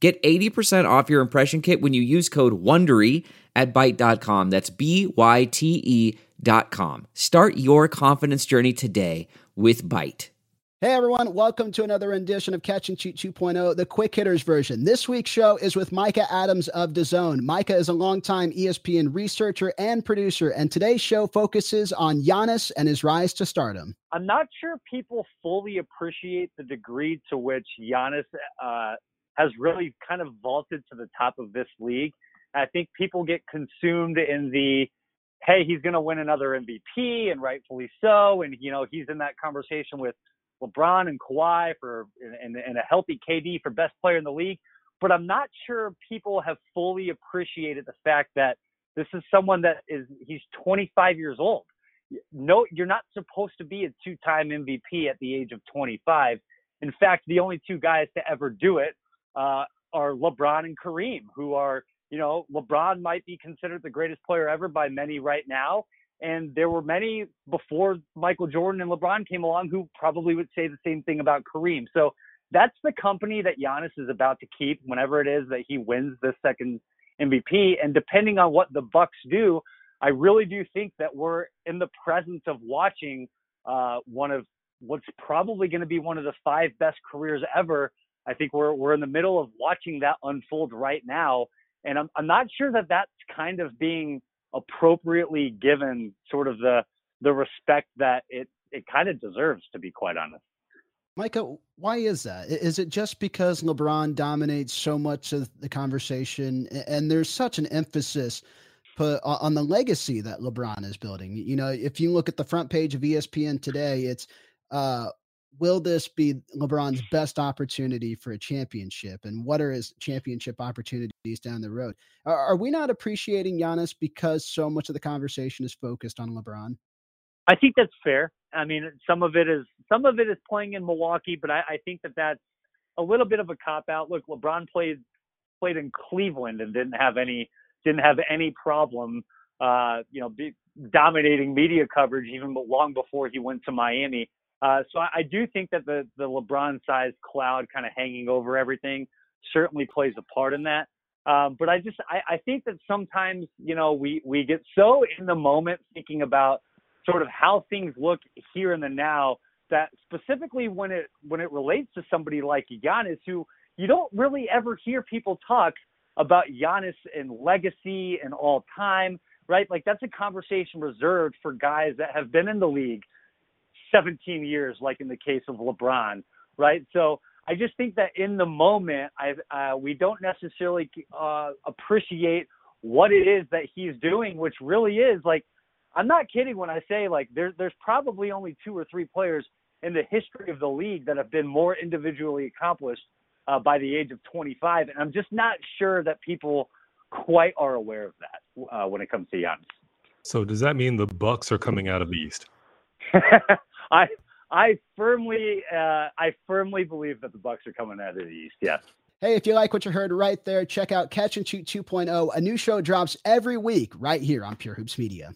Get 80% off your impression kit when you use code WONDERY at Byte.com. That's B-Y-T-E dot com. Start your confidence journey today with Byte. Hey everyone, welcome to another edition of Catch and Shoot 2.0, the quick hitters version. This week's show is with Micah Adams of DAZN. Micah is a longtime ESPN researcher and producer, and today's show focuses on Giannis and his rise to stardom. I'm not sure people fully appreciate the degree to which Giannis uh, has really kind of vaulted to the top of this league. I think people get consumed in the hey, he's going to win another MVP, and rightfully so. And you know, he's in that conversation with LeBron and Kawhi for and, and a healthy KD for best player in the league. But I'm not sure people have fully appreciated the fact that this is someone that is he's 25 years old. No, you're not supposed to be a two-time MVP at the age of 25. In fact, the only two guys to ever do it uh, are LeBron and Kareem, who are, you know, LeBron might be considered the greatest player ever by many right now. And there were many before Michael Jordan and LeBron came along who probably would say the same thing about Kareem. So that's the company that Giannis is about to keep whenever it is that he wins the second MVP. And depending on what the Bucks do, I really do think that we're in the presence of watching uh, one of what's probably going to be one of the five best careers ever I think we're we're in the middle of watching that unfold right now, and I'm I'm not sure that that's kind of being appropriately given sort of the the respect that it it kind of deserves, to be quite honest. Micah, why is that? Is it just because LeBron dominates so much of the conversation, and there's such an emphasis put on the legacy that LeBron is building? You know, if you look at the front page of ESPN today, it's uh, will this be LeBron's best opportunity for a championship? And what are his championship opportunities down the road? Are, are, we not appreciating Giannis because so much of the conversation is focused on LeBron? I think that's fair. I mean, some of it is some of it is playing in Milwaukee, but I, I think that that's a little bit of a cop out. Look, LeBron played played in Cleveland and didn't have any didn't have any problem, uh, you know, be, dominating media coverage even long before he went to Miami. Uh, so I, I, do think that the the LeBron sized cloud kind of hanging over everything certainly plays a part in that. Um, but I just I, I think that sometimes you know we we get so in the moment thinking about sort of how things look here in the now that specifically when it when it relates to somebody like Giannis who you don't really ever hear people talk about Giannis and legacy and all time, right? Like that's a conversation reserved for guys that have been in the league 17 years, like in the case of LeBron, right? So I just think that in the moment, I uh, we don't necessarily uh, appreciate what it is that he's doing, which really is like I'm not kidding when I say like there's there's probably only two or three players in the history of the league that have been more individually accomplished uh, by the age of 25, and I'm just not sure that people quite are aware of that uh, when it comes to Giannis. So does that mean the Bucks are coming out of the East? I I firmly uh, I firmly believe that the Bucks are coming out of the East. Yes. Hey, if you like what you heard right there, check out Catch and Shoot 2.0. A new show drops every week right here on Pure Hoops Media.